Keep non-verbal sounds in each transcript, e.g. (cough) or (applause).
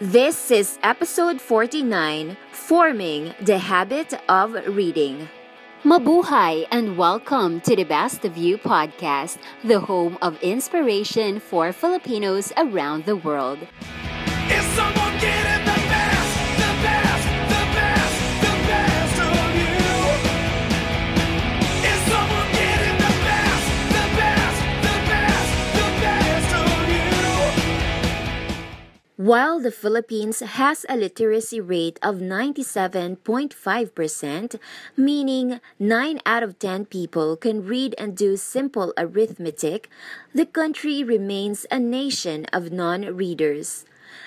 This is episode 49 Forming the Habit of Reading. Mabuhay and welcome to the Best of You podcast, the home of inspiration for Filipinos around the world. While the Philippines has a literacy rate of 97.5%, meaning 9 out of 10 people can read and do simple arithmetic, the country remains a nation of non-readers.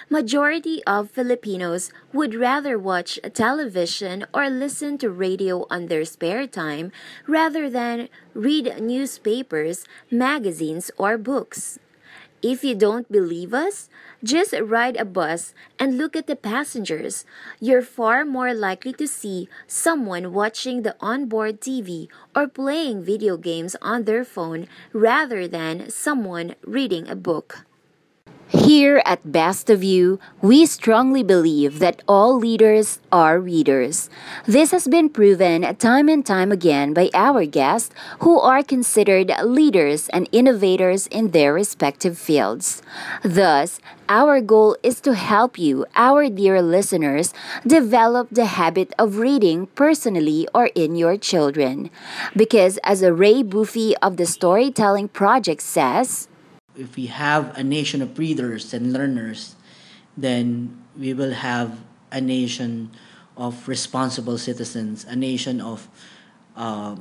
Majority of Filipinos would rather watch television or listen to radio on their spare time rather than read newspapers, magazines, or books. If you don't believe us, just ride a bus and look at the passengers. You're far more likely to see someone watching the onboard TV or playing video games on their phone rather than someone reading a book. Here at Best of You, we strongly believe that all leaders are readers. This has been proven time and time again by our guests who are considered leaders and innovators in their respective fields. Thus, our goal is to help you, our dear listeners, develop the habit of reading personally or in your children. Because as a Ray Buffy of the Storytelling Project says, if we have a nation of readers and learners, then we will have a nation of responsible citizens, a nation of uh,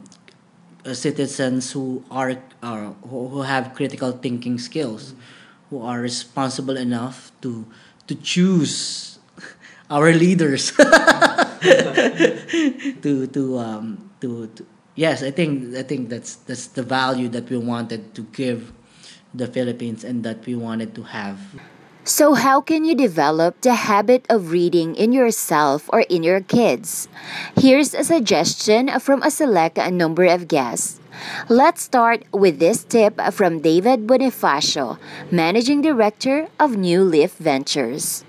citizens who are, are who have critical thinking skills, who are responsible enough to to choose (laughs) our leaders. (laughs) To to um to, to yes i think i think that's that's the value that we wanted to give the Philippines and that we wanted to have. So, how can you develop the habit of reading in yourself or in your kids? Here's a suggestion from a select number of guests. Let's start with this tip from David Bonifacio, Managing Director of New Leaf Ventures.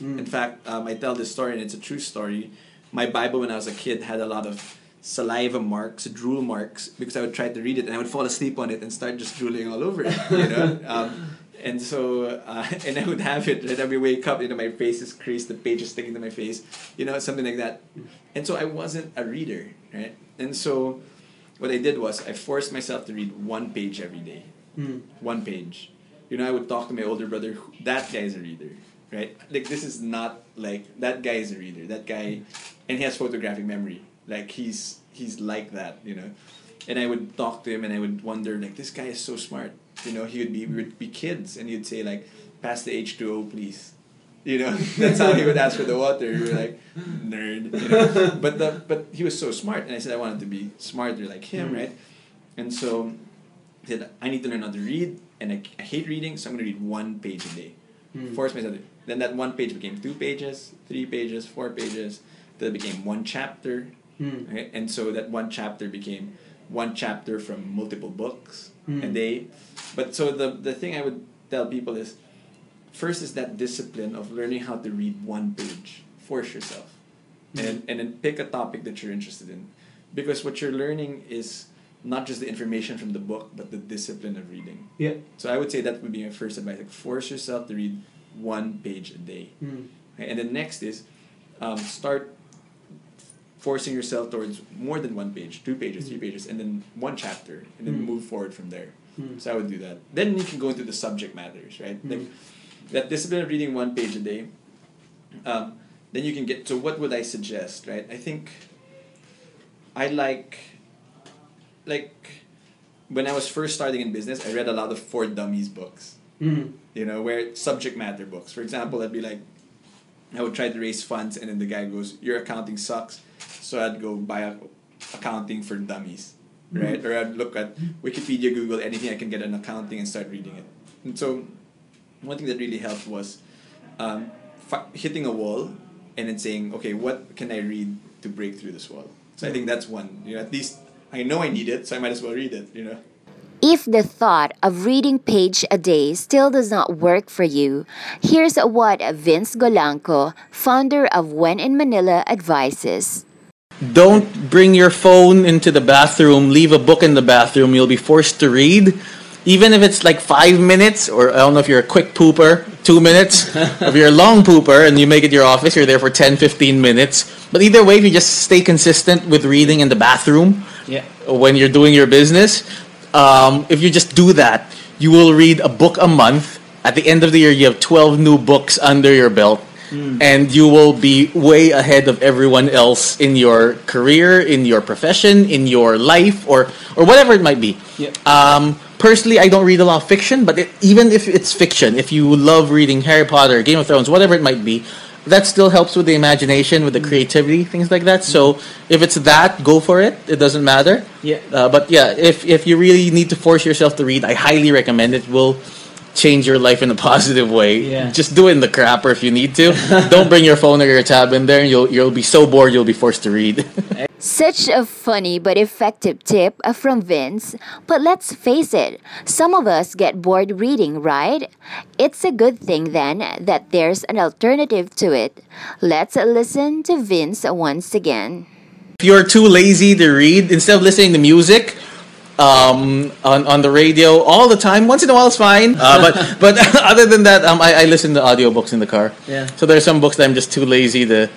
In fact, um, I tell this story, and it's a true story. My Bible, when I was a kid, had a lot of saliva marks, drool marks, because I would try to read it and I would fall asleep on it and start just drooling all over it, you know. (laughs) Um, and so, uh, (laughs) and I would have it right. I would wake up, you know, my face is creased, the page is sticking to my face, you know, something like that. And so I wasn't a reader, right? And so, what I did was I forced myself to read one page every day, mm. one page. You know, I would talk to my older brother. That guy's a reader, right? Like this is not like that guy is a reader. That guy, and he has photographic memory like he's he's like that, you know. And I would talk to him and I would wonder like this guy is so smart. You know, he would be we would be kids and he'd say like, pass the H two O please. You know, (laughs) that's how he would ask for the water. You were like, nerd. You know? But the but he was so smart and I said I wanted to be smarter like him, mm. right? And so I said I need to learn how to read and I, I hate reading, so I'm gonna read one page a day. Mm. Force myself to then that one page became two pages, three pages, four pages, then it became one chapter, Mm. Okay? And so that one chapter became one chapter from multiple books. Mm. And they, but so the, the thing I would tell people is first is that discipline of learning how to read one page. Force yourself. Mm. And, and then pick a topic that you're interested in. Because what you're learning is not just the information from the book, but the discipline of reading. Yeah. So I would say that would be my first advice. Like force yourself to read one page a day. Mm. Okay? And the next is um, start forcing yourself towards more than one page, two pages, mm-hmm. three pages, and then one chapter, and then mm-hmm. move forward from there. Mm-hmm. So I would do that. Then you can go into the subject matters, right? Like that discipline of reading one page a day. Um, then you can get to what would I suggest, right? I think I like, like, when I was first starting in business, I read a lot of For Dummies books. Mm-hmm. You know, where subject matter books. For example, I'd be like, I would try to raise funds, and then the guy goes, "Your accounting sucks." So I'd go buy a, accounting for dummies, mm-hmm. right? Mm-hmm. Or I'd look at Wikipedia, Google, anything I can get an accounting and start reading it. And so, one thing that really helped was um, fi- hitting a wall and then saying, "Okay, what can I read to break through this wall?" So I think that's one. You know, at least I know I need it, so I might as well read it. You know. If the thought of reading page a day still does not work for you, here's what Vince Golangco, founder of When in Manila, advises. Don't bring your phone into the bathroom, leave a book in the bathroom, you'll be forced to read. Even if it's like five minutes, or I don't know if you're a quick pooper, two minutes. (laughs) if you're a long pooper and you make it your office, you're there for 10, 15 minutes. But either way, if you just stay consistent with reading in the bathroom Yeah. when you're doing your business, um, if you just do that, you will read a book a month. At the end of the year, you have 12 new books under your belt. And you will be way ahead of everyone else in your career, in your profession, in your life, or or whatever it might be. Um, personally, I don't read a lot of fiction, but it, even if it's fiction, if you love reading Harry Potter, Game of Thrones, whatever it might be, that still helps with the imagination, with the creativity, things like that. So if it's that, go for it. It doesn't matter. Yeah. Uh, but yeah, if if you really need to force yourself to read, I highly recommend it. Will change your life in a (laughs) positive way. Yeah. Just do it in the crapper if you need to. Don't bring your phone or your tab in there. And you'll you'll be so bored you'll be forced to read. (laughs) Such a funny but effective tip uh, from Vince. But let's face it, some of us get bored reading, right? It's a good thing then that there's an alternative to it. Let's listen to Vince once again. if you're too lazy to read, instead of listening to music um, on on the radio all the time, once in a while it's fine. Uh, but (laughs) but (laughs) other than that, um, I, I listen to audiobooks in the car. Yeah. So there's some books that I'm just too lazy to.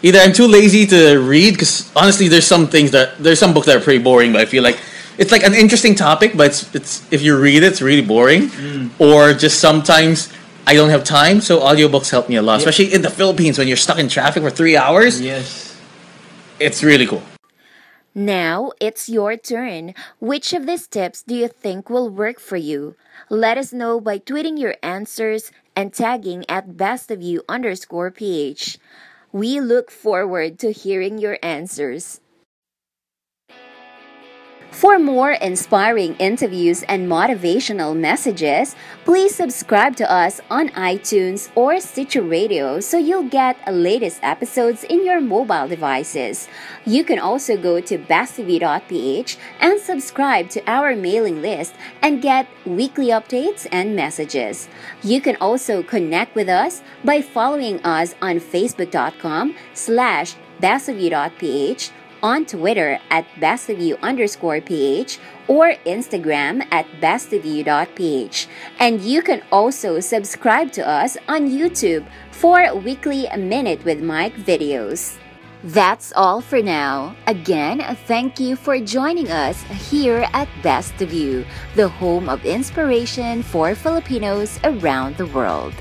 Either I'm too lazy to read because honestly, there's some things that there's some books that are pretty boring, but I feel like it's like an interesting topic, but it's it's if you read it, it's really boring. Or just sometimes I don't have time, so audiobooks help me a lot, especially in the Philippines when you're stuck in traffic for three hours. Yes. It's really cool. Now it's your turn. Which of these tips do you think will work for you? Let us know by tweeting your answers and tagging at bestofyou underscore ph. We look forward to hearing your answers. For more inspiring interviews and motivational messages, please subscribe to us on iTunes or Stitcher Radio so you'll get the latest episodes in your mobile devices. You can also go to bestofyou.ph and subscribe to our mailing list and get weekly updates and messages. You can also connect with us by following us on facebook.com slash bestofyou.ph on Twitter at bestofyou underscore ph or Instagram at bestofyou.ph. And you can also subscribe to us on YouTube for weekly Minute with Mike videos. That's all for now. Again, thank you for joining us here at Best You, the home of inspiration for Filipinos around the world.